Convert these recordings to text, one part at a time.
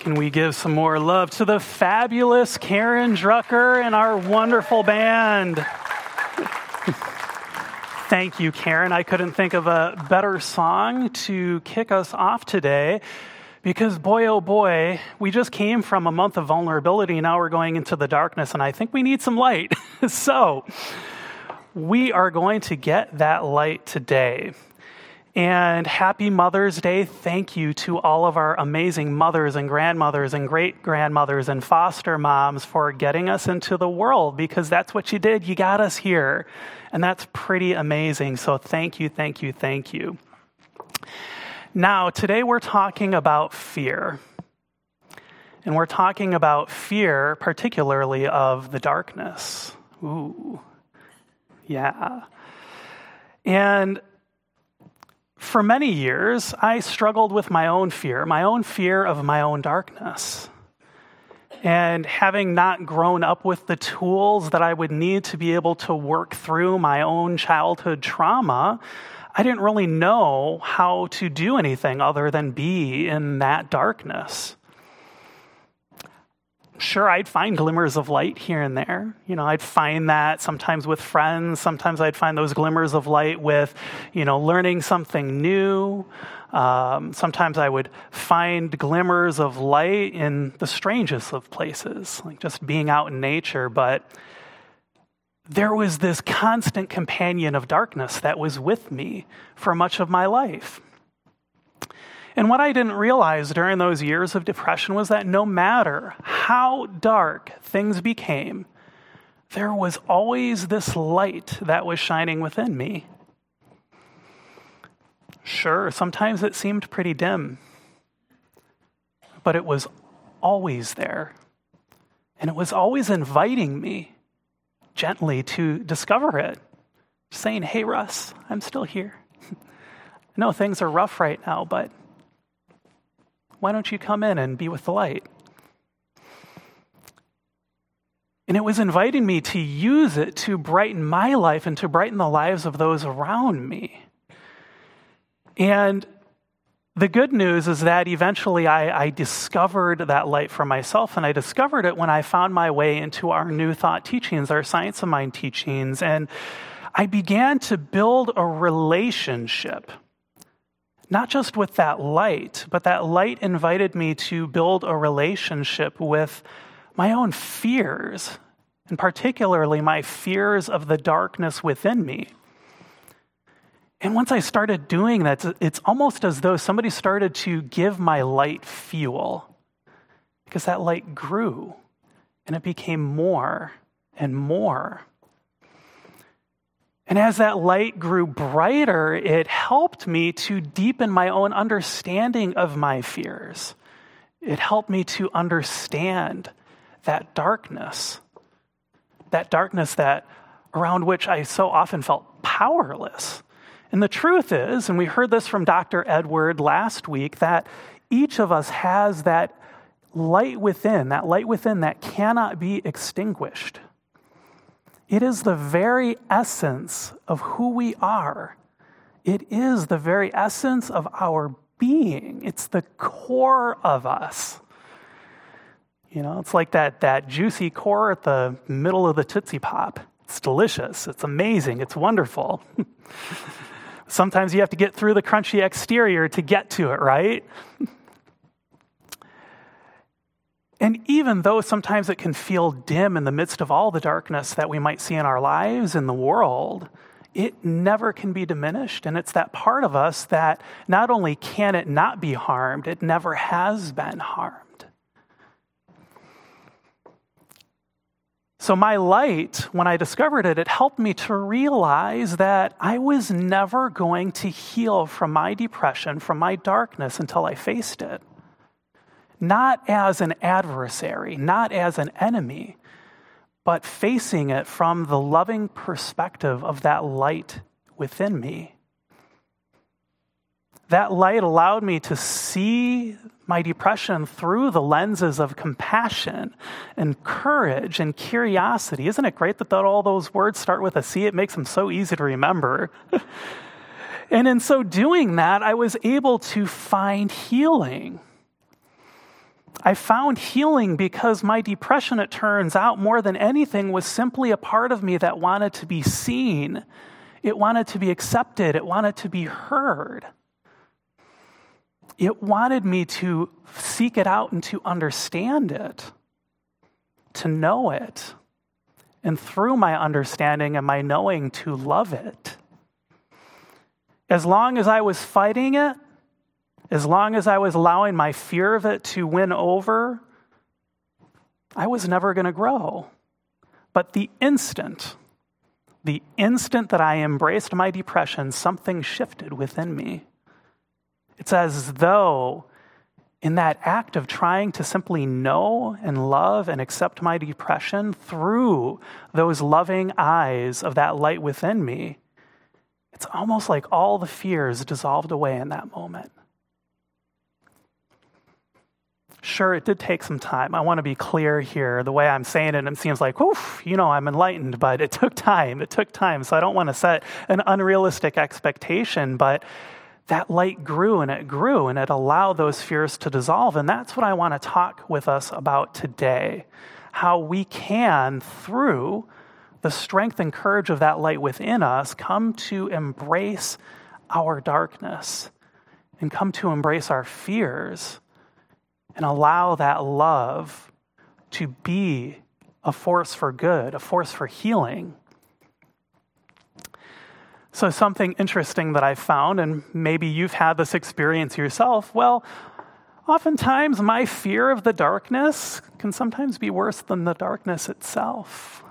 Can we give some more love to the fabulous Karen Drucker and our wonderful band? Thank you, Karen. I couldn't think of a better song to kick us off today because, boy, oh boy, we just came from a month of vulnerability. Now we're going into the darkness, and I think we need some light. so, we are going to get that light today. And happy Mother's Day. Thank you to all of our amazing mothers and grandmothers and great grandmothers and foster moms for getting us into the world because that's what you did. You got us here. And that's pretty amazing. So thank you, thank you, thank you. Now, today we're talking about fear. And we're talking about fear, particularly of the darkness. Ooh, yeah. And for many years, I struggled with my own fear, my own fear of my own darkness. And having not grown up with the tools that I would need to be able to work through my own childhood trauma, I didn't really know how to do anything other than be in that darkness sure I'd find glimmers of light here and there. You know, I'd find that sometimes with friends. Sometimes I'd find those glimmers of light with, you know, learning something new. Um, sometimes I would find glimmers of light in the strangest of places, like just being out in nature. But there was this constant companion of darkness that was with me for much of my life. And what I didn't realize during those years of depression was that no matter how dark things became, there was always this light that was shining within me. Sure, sometimes it seemed pretty dim, but it was always there. And it was always inviting me gently to discover it, saying, Hey, Russ, I'm still here. I know things are rough right now, but why don't you come in and be with the light? And it was inviting me to use it to brighten my life and to brighten the lives of those around me. And the good news is that eventually I, I, discovered that light for myself, and I discovered it when I found my way into our new thought teachings, our science of mind teachings. And I began to build a relationship not just with that light, but that light invited me to build a relationship with my own fears, and particularly my fears of the darkness within me. And once I started doing that, it's almost as though somebody started to give my light fuel because that light grew and it became more and more. And as that light grew brighter, it helped me to deepen my own understanding of my fears. It helped me to understand that darkness, that darkness that around which I so often felt powerless. And the truth is, and we heard this from Dr. Edward last week, that each of us has that light within, that light within that cannot be extinguished. It is the very essence of who we are. It is the very essence of our being. It's the core of us. You know, it's like that, that juicy core at the middle of the Tootsie Pop. It's delicious. It's amazing. It's wonderful. Sometimes you have to get through the crunchy exterior to get to it, right? And even though sometimes it can feel dim in the midst of all the darkness that we might see in our lives, in the world, it never can be diminished. And it's that part of us that not only can it not be harmed, it never has been harmed. So, my light, when I discovered it, it helped me to realize that I was never going to heal from my depression, from my darkness, until I faced it not as an adversary, not as an enemy, but facing it from the loving perspective of that light within me. That light allowed me to see my depression through the lenses of compassion and courage and curiosity. Isn't it great that all those words start with a C? It makes them so easy to remember. and in so doing that, I was able to find healing I found healing because my depression, it turns out, more than anything, was simply a part of me that wanted to be seen. It wanted to be accepted. It wanted to be heard. It wanted me to seek it out and to understand it, to know it, and through my understanding and my knowing, to love it. As long as I was fighting it, as long as I was allowing my fear of it to win over, I was never going to grow. But the instant, the instant that I embraced my depression, something shifted within me. It's as though, in that act of trying to simply know and love and accept my depression through those loving eyes of that light within me, it's almost like all the fears dissolved away in that moment. Sure, it did take some time. I want to be clear here. The way I'm saying it, it seems like, oof, you know, I'm enlightened, but it took time. It took time. So I don't want to set an unrealistic expectation, but that light grew and it grew and it allowed those fears to dissolve. And that's what I want to talk with us about today. How we can, through the strength and courage of that light within us, come to embrace our darkness and come to embrace our fears and allow that love to be a force for good, a force for healing. So, something interesting that I found, and maybe you've had this experience yourself, well, oftentimes my fear of the darkness can sometimes be worse than the darkness itself.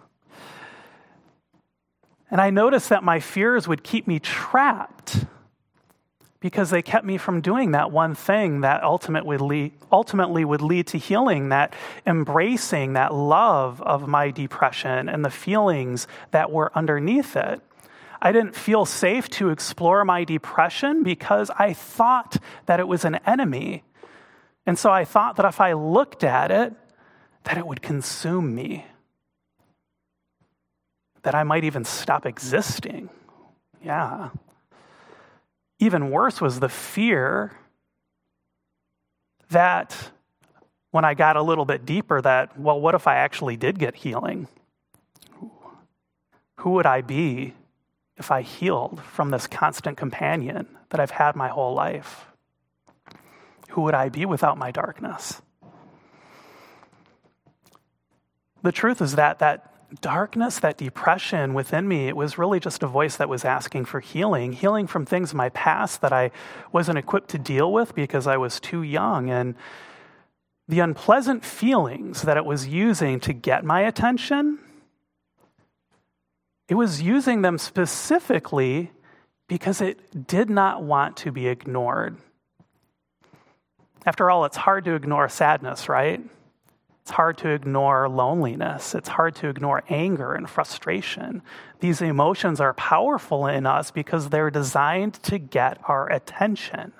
And I noticed that my fears would keep me trapped because they kept me from doing that one thing that ultimately would lead, ultimately would lead to healing, that embracing that love of my depression and the feelings that were underneath it. I didn't feel safe to explore my depression because I thought that it was an enemy. And so I thought that if I looked at it, that it would consume me, that I might even stop existing. Yeah. Even worse was the fear that when I got a little bit deeper, that, well, what if I actually did get healing? Who would I be if I healed from this constant companion that I've had my whole life? Who would I be without my darkness? The truth is that that darkness, that depression within me, it was really just a voice that was asking for healing, healing from things in my past that I wasn't equipped to deal with because I was too young. And the unpleasant feelings that it was using to get my attention, it was using them specifically because it did not want to be ignored. After all, it's hard to ignore sadness, right? It's hard to ignore loneliness. It's hard to ignore anger and frustration. These emotions are powerful in us because they're designed to get our attention.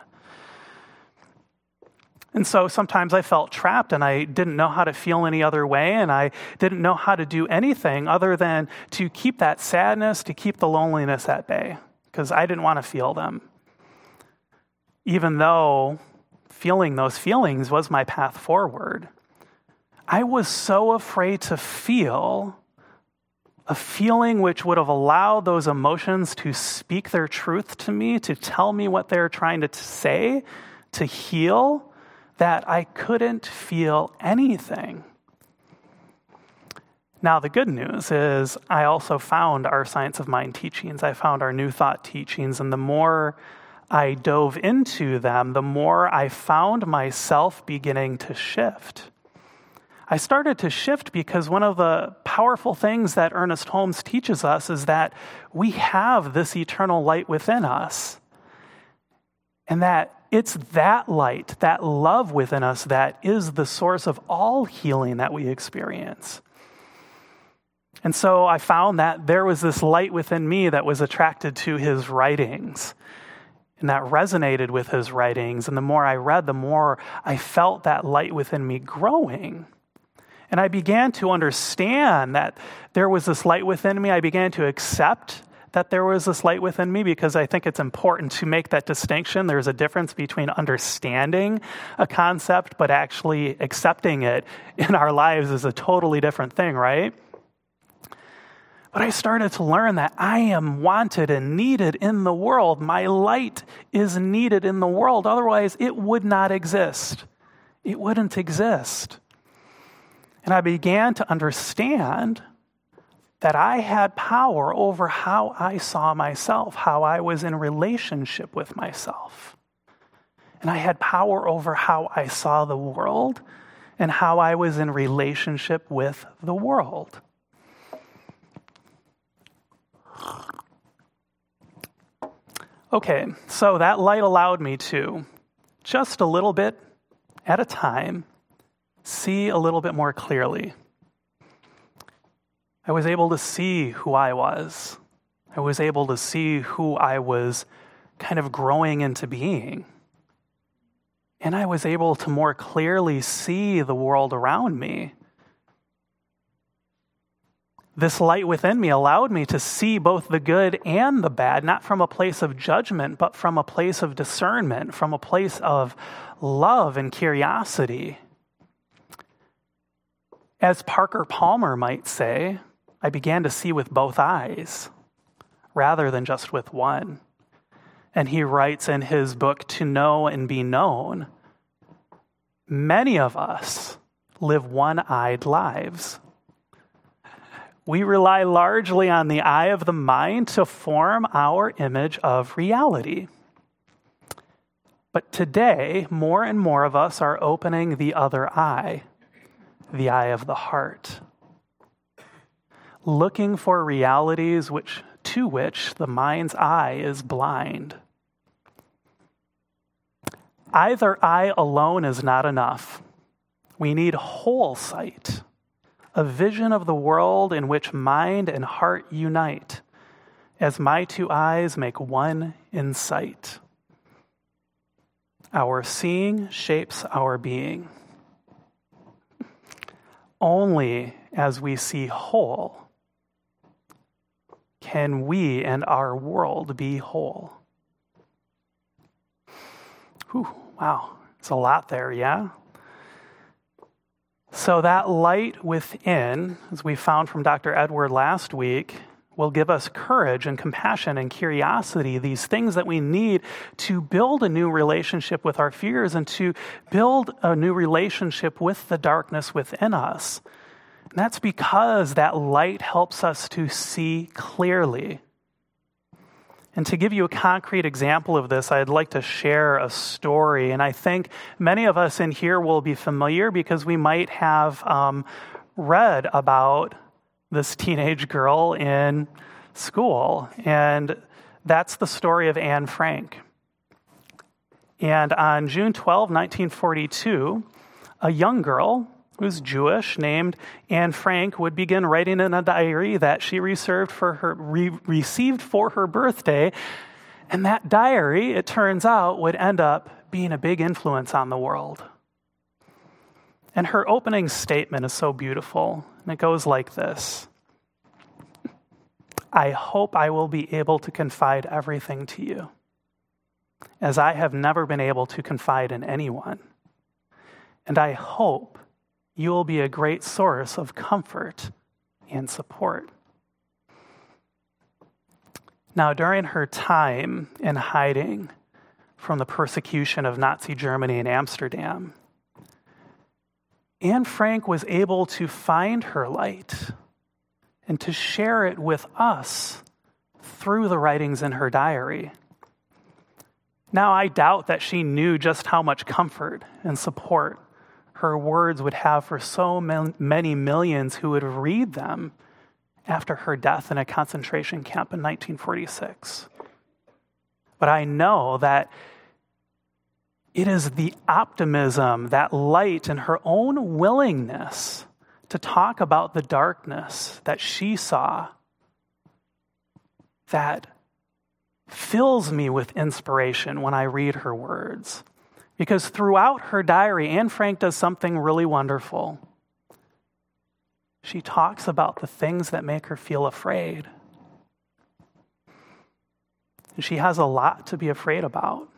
And so sometimes I felt trapped and I didn't know how to feel any other way and I didn't know how to do anything other than to keep that sadness, to keep the loneliness at bay, because I didn't want to feel them. Even though feeling those feelings was my path forward. I was so afraid to feel a feeling which would have allowed those emotions to speak their truth to me, to tell me what they're trying to say, to heal, that I couldn't feel anything. Now, the good news is I also found our Science of Mind teachings. I found our New Thought teachings, and the more I dove into them, the more I found myself beginning to shift. I started to shift because one of the powerful things that Ernest Holmes teaches us is that we have this eternal light within us. And that it's that light, that love within us, that is the source of all healing that we experience. And so I found that there was this light within me that was attracted to his writings and that resonated with his writings. And the more I read, the more I felt that light within me growing. And I began to understand that there was this light within me. I began to accept that there was this light within me because I think it's important to make that distinction. There's a difference between understanding a concept, but actually accepting it in our lives is a totally different thing, right? But I started to learn that I am wanted and needed in the world. My light is needed in the world. Otherwise, it would not exist. It wouldn't exist. And I began to understand that I had power over how I saw myself, how I was in relationship with myself. And I had power over how I saw the world and how I was in relationship with the world. Okay, so that light allowed me to, just a little bit at a time, see a little bit more clearly. I was able to see who I was. I was able to see who I was kind of growing into being. And I was able to more clearly see the world around me. This light within me allowed me to see both the good and the bad, not from a place of judgment, but from a place of discernment, from a place of love and curiosity. As Parker Palmer might say, I began to see with both eyes rather than just with one. And he writes in his book, To Know and Be Known, many of us live one eyed lives. We rely largely on the eye of the mind to form our image of reality. But today, more and more of us are opening the other eye, the eye of the heart looking for realities which, to which the mind's eye is blind. Either eye alone is not enough. We need whole sight, a vision of the world in which mind and heart unite, as my two eyes make one in sight. Our seeing shapes our being. Only as we see whole can we and our world be whole? Whew, wow, it's a lot there, yeah? So, that light within, as we found from Dr. Edward last week, will give us courage and compassion and curiosity, these things that we need to build a new relationship with our fears and to build a new relationship with the darkness within us. And that's because that light helps us to see clearly. And to give you a concrete example of this, I'd like to share a story. And I think many of us in here will be familiar because we might have um, read about this teenage girl in school. And that's the story of Anne Frank. And on June 12, 1942, a young girl who's Jewish, named Anne Frank, would begin writing in a diary that she received for her, re- received for her birthday. And that diary, it turns out, would end up being a big influence on the world. And her opening statement is so beautiful. And it goes like this I hope I will be able to confide everything to you, as I have never been able to confide in anyone. And I hope you will be a great source of comfort and support. Now, during her time in hiding from the persecution of Nazi Germany in Amsterdam, Anne Frank was able to find her light and to share it with us through the writings in her diary. Now, I doubt that she knew just how much comfort and support her words would have for so many millions who would read them after her death in a concentration camp in 1946. But I know that it is the optimism, that light, and her own willingness to talk about the darkness that she saw that fills me with inspiration when I read her words. Because throughout her diary, Anne Frank does something really wonderful. She talks about the things that make her feel afraid. and she has a lot to be afraid about.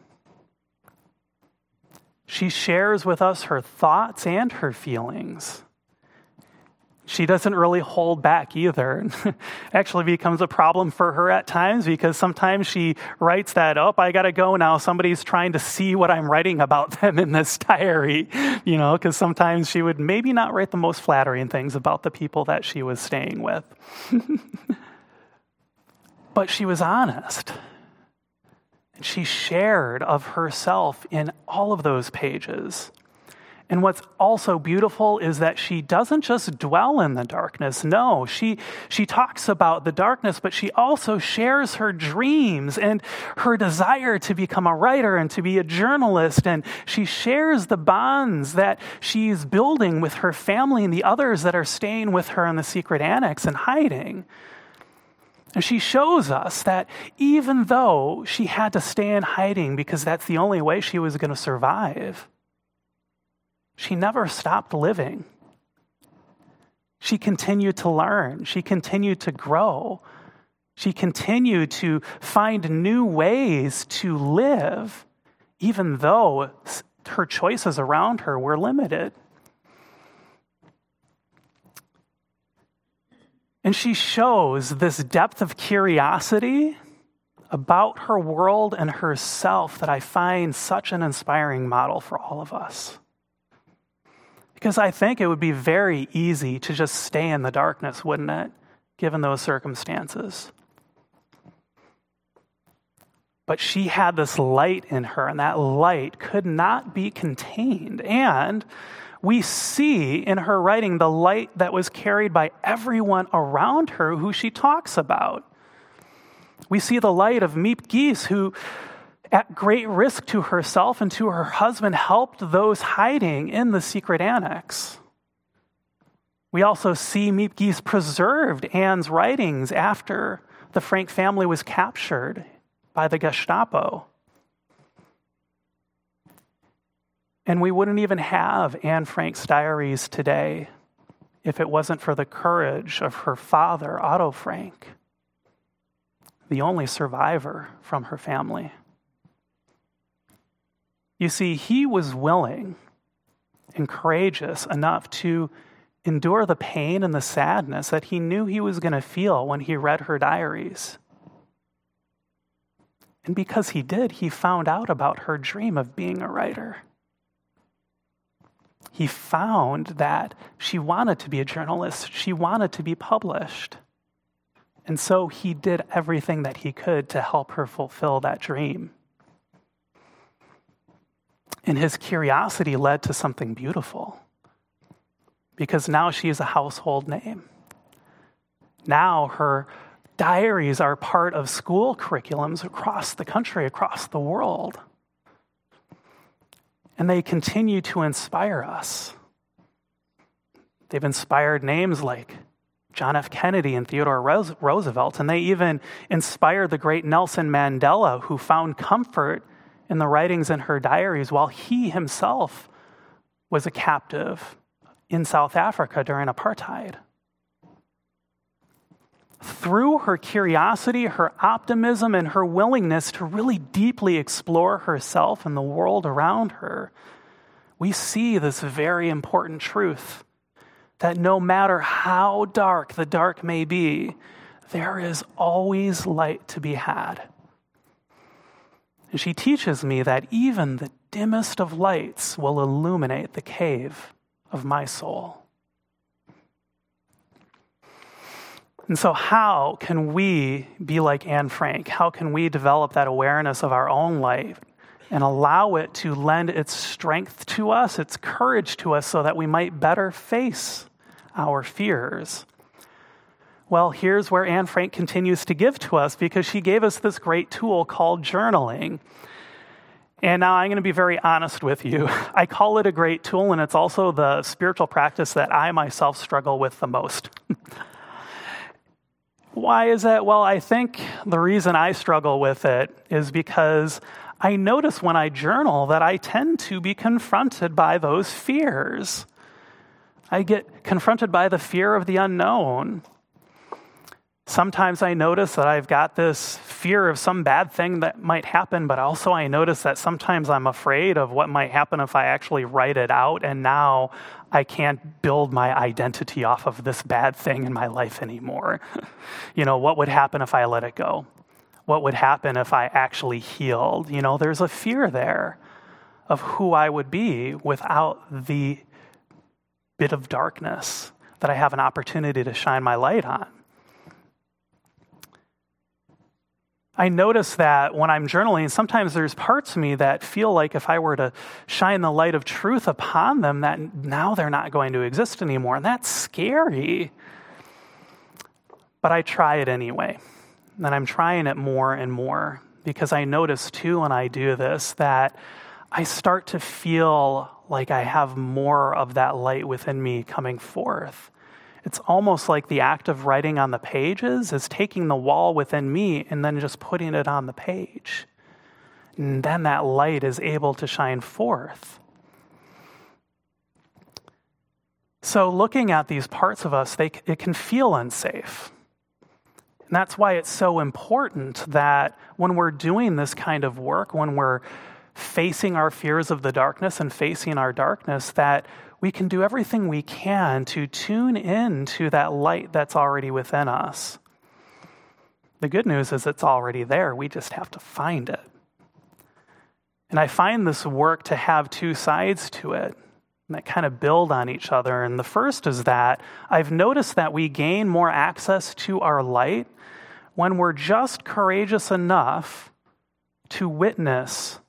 She shares with us her thoughts and her feelings. She doesn't really hold back either. Actually becomes a problem for her at times because sometimes she writes that, oh, I got to go now. Somebody's trying to see what I'm writing about them in this diary, you know, because sometimes she would maybe not write the most flattering things about the people that she was staying with. but she was honest. And she shared of herself in all of those pages. And what's also beautiful is that she doesn't just dwell in the darkness. No, she, she talks about the darkness, but she also shares her dreams and her desire to become a writer and to be a journalist. And she shares the bonds that she's building with her family and the others that are staying with her in the secret annex and hiding. And she shows us that even though she had to stay in hiding because that's the only way she was going to survive, she never stopped living. She continued to learn, she continued to grow, she continued to find new ways to live, even though her choices around her were limited. And she shows this depth of curiosity about her world and herself that I find such an inspiring model for all of us. Because I think it would be very easy to just stay in the darkness, wouldn't it, given those circumstances? But she had this light in her, and that light could not be contained. And we see in her writing the light that was carried by everyone around her who she talks about. We see the light of Miep Gies, who, at great risk to herself and to her husband, helped those hiding in the secret annex. We also see Miep Gies preserved Anne's writings after the Frank family was captured by the Gestapo. And we wouldn't even have Anne Frank's diaries today if it wasn't for the courage of her father, Otto Frank, the only survivor from her family. You see, he was willing and courageous enough to endure the pain and the sadness that he knew he was going to feel when he read her diaries. And because he did, he found out about her dream of being a writer he found that she wanted to be a journalist, she wanted to be published. And so he did everything that he could to help her fulfill that dream. And his curiosity led to something beautiful because now she is a household name. Now her diaries are part of school curriculums across the country, across the world and they continue to inspire us. They've inspired names like John F. Kennedy and Theodore Roosevelt, and they even inspired the great Nelson Mandela, who found comfort in the writings in her diaries while he himself was a captive in South Africa during apartheid through her curiosity, her optimism, and her willingness to really deeply explore herself and the world around her, we see this very important truth that no matter how dark the dark may be, there is always light to be had. And she teaches me that even the dimmest of lights will illuminate the cave of my soul. And so, how can we be like Anne Frank? How can we develop that awareness of our own life and allow it to lend its strength to us, its courage to us, so that we might better face our fears? Well, here's where Anne Frank continues to give to us because she gave us this great tool called journaling. And now I'm going to be very honest with you. I call it a great tool, and it's also the spiritual practice that I myself struggle with the most. Why is that? Well, I think the reason I struggle with it is because I notice when I journal that I tend to be confronted by those fears. I get confronted by the fear of the unknown. Sometimes I notice that I've got this fear of some bad thing that might happen, but also I notice that sometimes I'm afraid of what might happen if I actually write it out, and now I can't build my identity off of this bad thing in my life anymore. you know, what would happen if I let it go? What would happen if I actually healed? You know, there's a fear there of who I would be without the bit of darkness that I have an opportunity to shine my light on. I notice that when I'm journaling, sometimes there's parts of me that feel like if I were to shine the light of truth upon them, that now they're not going to exist anymore. And that's scary. But I try it anyway. And I'm trying it more and more because I notice too when I do this that I start to feel like I have more of that light within me coming forth. It's almost like the act of writing on the pages is taking the wall within me and then just putting it on the page. And then that light is able to shine forth. So, looking at these parts of us, they, it can feel unsafe. And that's why it's so important that when we're doing this kind of work, when we're facing our fears of the darkness and facing our darkness, that we can do everything we can to tune in to that light that's already within us. The good news is it's already there. We just have to find it. And I find this work to have two sides to it that kind of build on each other. And the first is that I've noticed that we gain more access to our light when we're just courageous enough to witness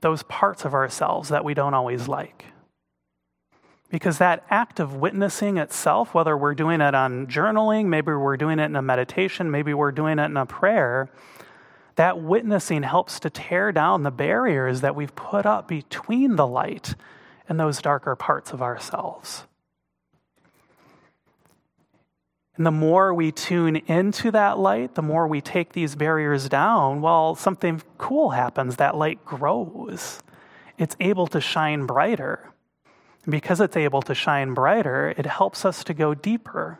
those parts of ourselves that we don't always like. Because that act of witnessing itself, whether we're doing it on journaling, maybe we're doing it in a meditation, maybe we're doing it in a prayer, that witnessing helps to tear down the barriers that we've put up between the light and those darker parts of ourselves. And the more we tune into that light, the more we take these barriers down, well, something cool happens. That light grows, it's able to shine brighter. Because it's able to shine brighter, it helps us to go deeper.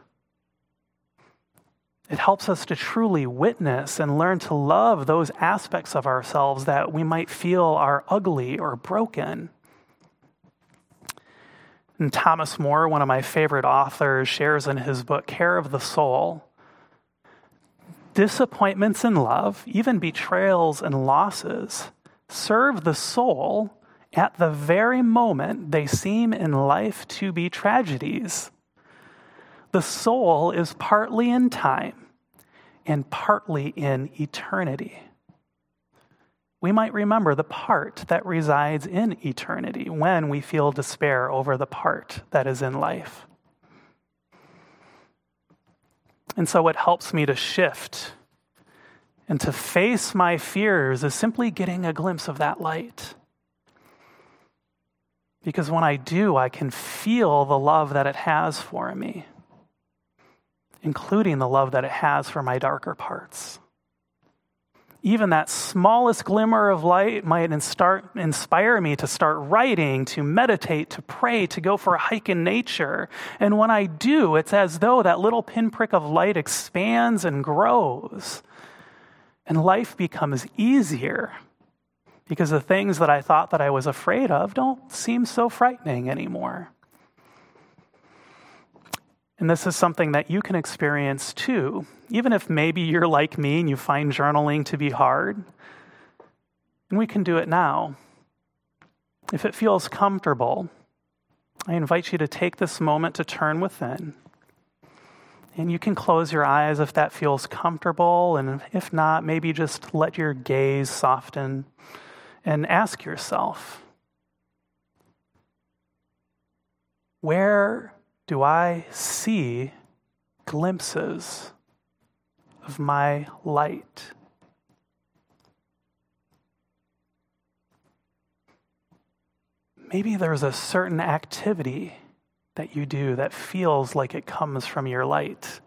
It helps us to truly witness and learn to love those aspects of ourselves that we might feel are ugly or broken. And Thomas Moore, one of my favorite authors, shares in his book, Care of the Soul disappointments in love, even betrayals and losses, serve the soul at the very moment they seem in life to be tragedies. The soul is partly in time and partly in eternity. We might remember the part that resides in eternity when we feel despair over the part that is in life. And so, what helps me to shift and to face my fears is simply getting a glimpse of that light. Because when I do, I can feel the love that it has for me, including the love that it has for my darker parts. Even that smallest glimmer of light might inspire me to start writing, to meditate, to pray, to go for a hike in nature. And when I do, it's as though that little pinprick of light expands and grows, and life becomes easier because the things that I thought that I was afraid of don't seem so frightening anymore. And this is something that you can experience too, even if maybe you're like me and you find journaling to be hard. And we can do it now. If it feels comfortable, I invite you to take this moment to turn within. And you can close your eyes if that feels comfortable. And if not, maybe just let your gaze soften and ask yourself where do I see glimpses of my light? Maybe there's a certain activity that you do that feels like it comes from your light.